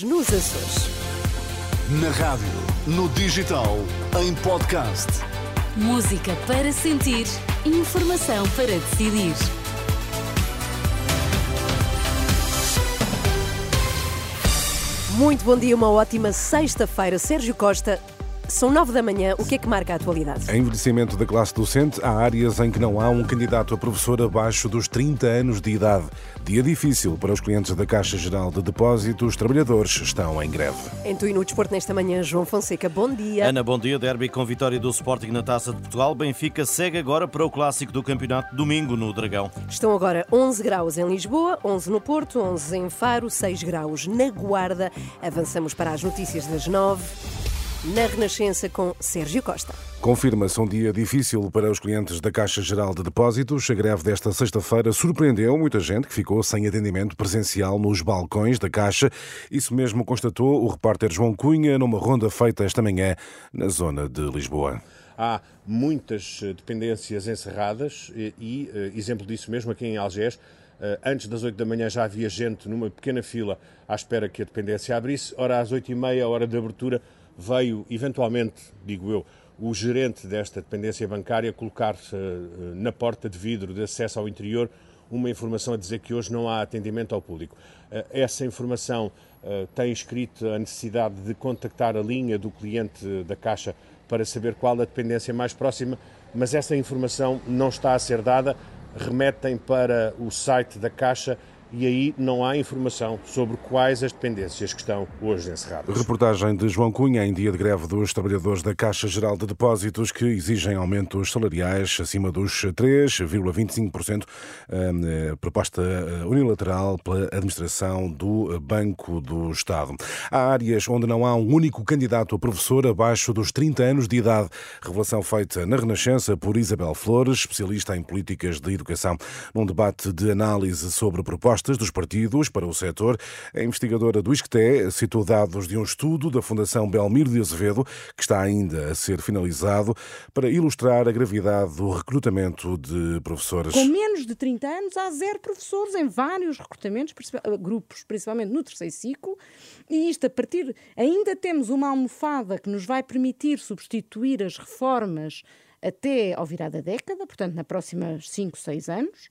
Açores, nos Açores. Na rádio, no digital, em podcast. Música para sentir, informação para decidir. Muito bom dia, uma ótima sexta-feira. Sérgio Costa, são nove da manhã. O que é que marca a atualidade? Em envelhecimento da classe docente, há áreas em que não há um candidato a professor abaixo dos 30 anos de idade. Dia difícil para os clientes da Caixa Geral de Depósitos. Os trabalhadores estão em greve. Em Tu e no Desporto nesta manhã, João Fonseca, bom dia. Ana, bom dia. Derby com vitória do Sporting na Taça de Portugal. Benfica segue agora para o clássico do campeonato domingo no Dragão. Estão agora 11 graus em Lisboa, 11 no Porto, 11 em Faro, 6 graus na Guarda. Avançamos para as notícias das 9 na Renascença com Sérgio Costa. Confirma-se um dia difícil para os clientes da Caixa Geral de Depósitos. A greve desta sexta-feira surpreendeu muita gente que ficou sem atendimento presencial nos balcões da Caixa. Isso mesmo constatou o repórter João Cunha numa ronda feita esta manhã na zona de Lisboa. Há muitas eh, dependências encerradas e, e eh, exemplo disso mesmo aqui em Algés. Eh, antes das 8 da manhã já havia gente numa pequena fila à espera que a dependência abrisse. Ora, às 8 e meia, hora de abertura, veio, eventualmente, digo eu, o gerente desta dependência bancária colocar-se eh, na porta de vidro de acesso ao interior uma informação a dizer que hoje não há atendimento ao público. Eh, essa informação eh, tem escrito a necessidade de contactar a linha do cliente da Caixa para saber qual a dependência mais próxima, mas essa informação não está a ser dada. Remetem para o site da Caixa e aí não há informação sobre quais as dependências que estão hoje encerradas. Reportagem de João Cunha em dia de greve dos trabalhadores da Caixa Geral de Depósitos que exigem aumentos salariais acima dos 3,25%, hum, eh, proposta eh, unilateral pela administração do Banco do Estado. Há áreas onde não há um único candidato a professor abaixo dos 30 anos de idade. Revelação feita na Renascença por Isabel Flores, especialista em políticas de educação, num debate de análise sobre propostas propostas dos partidos para o setor. A investigadora do ISCTE citou dados de um estudo da Fundação Belmiro de Azevedo, que está ainda a ser finalizado, para ilustrar a gravidade do recrutamento de professores. Com menos de 30 anos, há zero professores em vários recrutamentos, grupos, principalmente no terceiro ciclo, e isto a partir. Ainda temos uma almofada que nos vai permitir substituir as reformas até ao virar da década, portanto, na próximas 5, 6 anos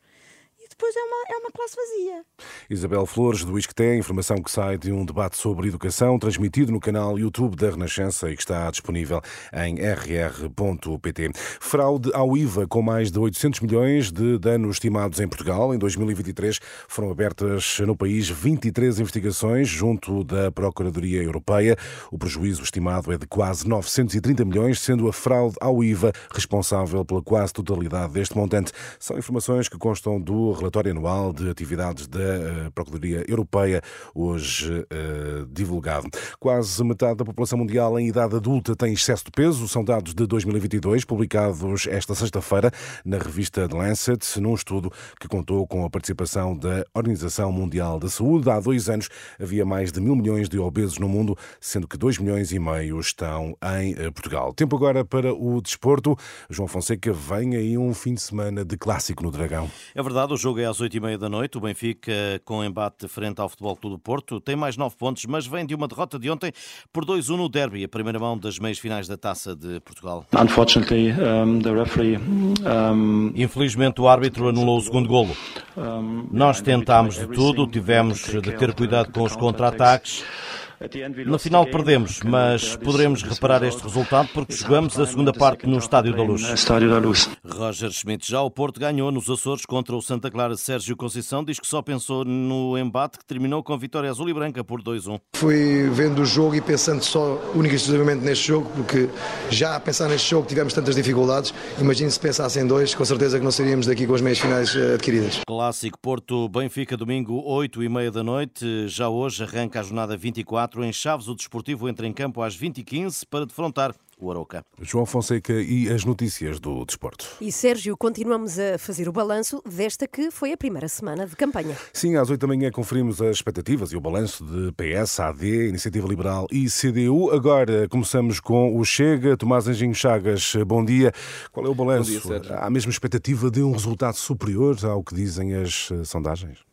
depois é uma, é uma classe vazia. Isabel Flores, do ISCTE, informação que sai de um debate sobre educação, transmitido no canal YouTube da Renascença e que está disponível em rr.pt. Fraude ao IVA, com mais de 800 milhões de danos estimados em Portugal. Em 2023 foram abertas no país 23 investigações junto da Procuradoria Europeia. O prejuízo estimado é de quase 930 milhões, sendo a fraude ao IVA responsável pela quase totalidade deste montante. São informações que constam do relatório anual de atividades da eh, Procuradoria Europeia, hoje uh, divulgado. Quase metade da população mundial em idade adulta tem excesso de peso, são dados de 2022, publicados esta sexta-feira na revista The Lancet, num estudo que contou com a participação da Organização Mundial da Saúde. Há dois anos havia mais de mil milhões de obesos no mundo, sendo que dois milhões e meio estão em eh, Portugal. Tempo agora para o desporto. João Fonseca, vem aí um fim de semana de clássico no Dragão. É verdade, o jogo jogo é às 8h30 da noite. O Benfica, com embate frente ao Futebol Clube do Porto, tem mais 9 pontos, mas vem de uma derrota de ontem por 2-1 no derby, a primeira mão das meias finais da Taça de Portugal. Unfortunately, um, the referee, um... Infelizmente, o árbitro anulou o segundo golo. Nós tentámos de tudo, tivemos de ter cuidado com os contra-ataques. No final perdemos, mas poderemos reparar este resultado porque jogamos a segunda parte no Estádio da Luz. Roger Schmidt, já o Porto ganhou nos Açores contra o Santa Clara. Sérgio Conceição diz que só pensou no embate que terminou com vitória azul e branca por 2-1. Fui vendo o jogo e pensando só única e exclusivamente neste jogo, porque já a pensar neste jogo tivemos tantas dificuldades. Imagino se pensassem dois, com certeza que não seríamos daqui com as meias finais eh, adquiridas. Clássico Porto-Benfica, domingo, 8 e meia da noite. Já hoje arranca a jornada 24 em Chaves, o Desportivo entra em campo às 20h15 para defrontar o Arouca. João Fonseca e as notícias do desporto. E Sérgio, continuamos a fazer o balanço desta que foi a primeira semana de campanha. Sim, às 8 da manhã conferimos as expectativas e o balanço de PS, AD, Iniciativa Liberal e CDU. Agora começamos com o Chega. Tomás Anjinho Chagas, bom dia. Qual é o balanço? Dia, Há a mesma expectativa de um resultado superior ao que dizem as sondagens?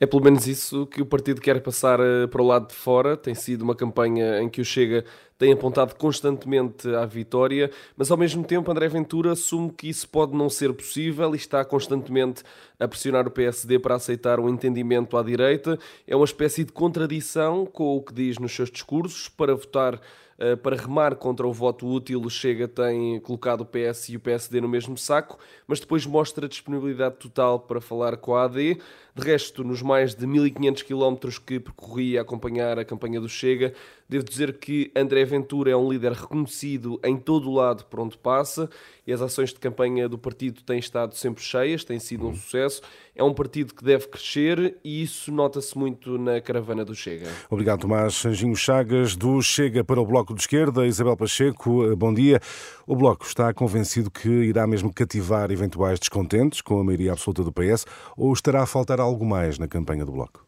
É pelo menos isso que o partido quer passar eh, para o lado de fora. Tem sido uma campanha em que o Chega tem apontado constantemente à vitória, mas ao mesmo tempo André Ventura assume que isso pode não ser possível e está constantemente a pressionar o PSD para aceitar um entendimento à direita. É uma espécie de contradição com o que diz nos seus discursos para votar eh, para remar contra o voto útil, o Chega tem colocado o PS e o PSD no mesmo saco, mas depois mostra disponibilidade total para falar com a AD. De resto, nos mais de 1500 quilómetros que percorri a acompanhar a campanha do Chega, devo dizer que André Ventura é um líder reconhecido em todo o lado por onde passa e as ações de campanha do partido têm estado sempre cheias, têm sido um sucesso. É um partido que deve crescer e isso nota-se muito na caravana do Chega. Obrigado, Tomás Sanjinho Chagas, do Chega para o Bloco de Esquerda. Isabel Pacheco, bom dia. O Bloco está convencido que irá mesmo cativar eventuais descontentes com a maioria absoluta do PS ou estará a faltar algo mais na campanha do Bloco?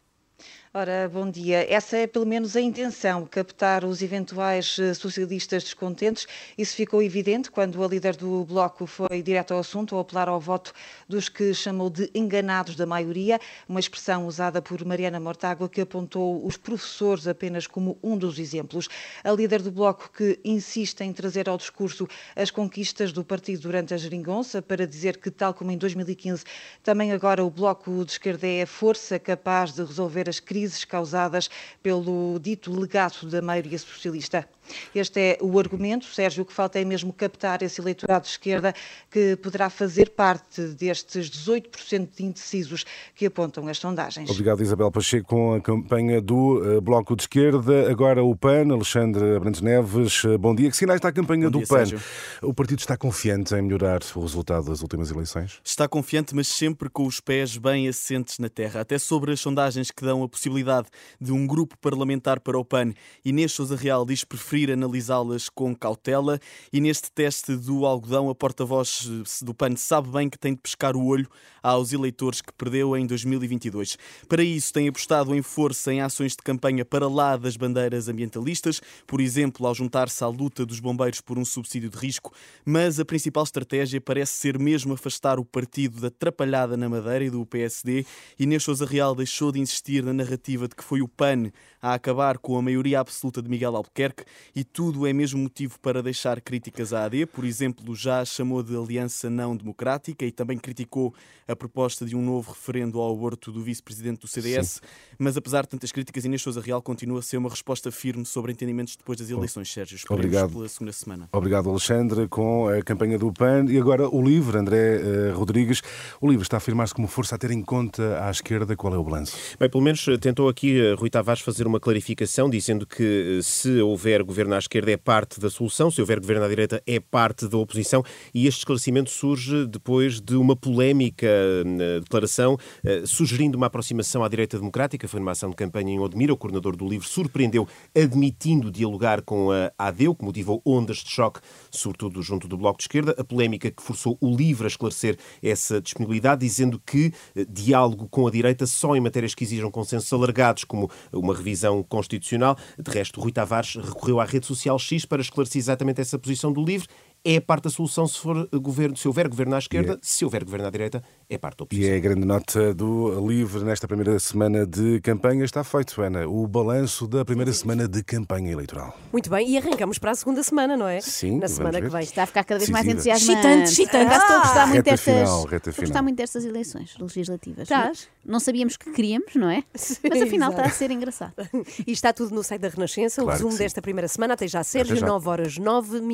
Ora, bom dia. Essa é pelo menos a intenção, captar os eventuais eh, socialistas descontentes. Isso ficou evidente quando a líder do Bloco foi direto ao assunto, ao apelar ao voto dos que chamou de enganados da maioria, uma expressão usada por Mariana Mortágua, que apontou os professores apenas como um dos exemplos. A líder do Bloco que insiste em trazer ao discurso as conquistas do partido durante a geringonça, para dizer que, tal como em 2015, também agora o Bloco de Esquerda é a força capaz de resolver as crises crises causadas pelo dito legado da maioria socialista. Este é o argumento, Sérgio, o que falta é mesmo captar esse eleitorado de esquerda que poderá fazer parte destes 18% de indecisos que apontam as sondagens. Obrigado, Isabel Pacheco, com a campanha do uh, Bloco de Esquerda. Agora o PAN, Alexandre Abrantes Neves. Uh, bom dia. Que sinais está a campanha bom do dia, PAN? Sérgio. O partido está confiante em melhorar o resultado das últimas eleições? Está confiante, mas sempre com os pés bem assentes na terra. Até sobre as sondagens que dão a possibilidade de um grupo parlamentar para o PAN. Inês Sousa Real diz preferir preferir analisá-las com cautela e neste teste do algodão a porta-voz eh, do PAN sabe bem que tem de pescar o olho aos eleitores que perdeu em 2022. Para isso tem apostado em força em ações de campanha para lá das bandeiras ambientalistas, por exemplo, ao juntar-se à luta dos bombeiros por um subsídio de risco, mas a principal estratégia parece ser mesmo afastar o partido da atrapalhada na Madeira e do PSD. Inês Sousa Real deixou de insistir na narrativa de que foi o PAN a acabar com a maioria absoluta de Miguel Albuquerque e tudo é mesmo motivo para deixar críticas à AD. Por exemplo, já chamou de aliança não democrática e também criticou a proposta de um novo referendo ao aborto do vice-presidente do CDS. Sim. Mas apesar de tantas críticas, Inês Sousa Real continua a ser uma resposta firme sobre entendimentos depois das eleições, Sérgio. Esperemos Obrigado. pela segunda semana. Obrigado, Alexandre, com a campanha do PAN. E agora o LIVRE, André uh, Rodrigues. O LIVRE está a afirmar-se como força a ter em conta à esquerda. Qual é o balanço? Bem, pelo menos eh, tentou aqui uh, Rui Tavares fazer uma clarificação, dizendo que uh, se houver governo à esquerda é parte da solução, se houver governo à direita é parte da oposição, e este esclarecimento surge depois de uma polémica declaração eh, sugerindo uma aproximação à direita democrática. Foi numa ação de campanha em Odmira, o coordenador do livro surpreendeu admitindo dialogar com a AD, o que motivou ondas de choque, sobretudo junto do Bloco de Esquerda. A polémica que forçou o livro a esclarecer essa disponibilidade, dizendo que eh, diálogo com a direita só em matérias que exijam consensos alargados, como uma revisão constitucional. De resto, Rui Tavares recorreu à rede social X para esclarecer exatamente essa posição do LIVRE. É parte da solução se, for governo, se houver governo à esquerda, é. se houver governo à direita, é parte da oposição. E é a grande nota do LIVRE nesta primeira semana de campanha. Está feito, Ana, o balanço da primeira semana de campanha eleitoral. Muito bem, e arrancamos para a segunda semana, não é? Sim, na semana ver. que vem. Está a ficar cada vez mais entusiasmante. Chitante, chitante. Ah, estou a gostar muito reta destas. Final, reta Estou a gostar muito destas eleições legislativas. Estás? Não sabíamos que queríamos, não é? Mas afinal está a ser engraçado. E está tudo no site da Renascença, o Claro que resumo sim. desta primeira semana. Até já, Sérgio, já. 9 horas 9 minutos.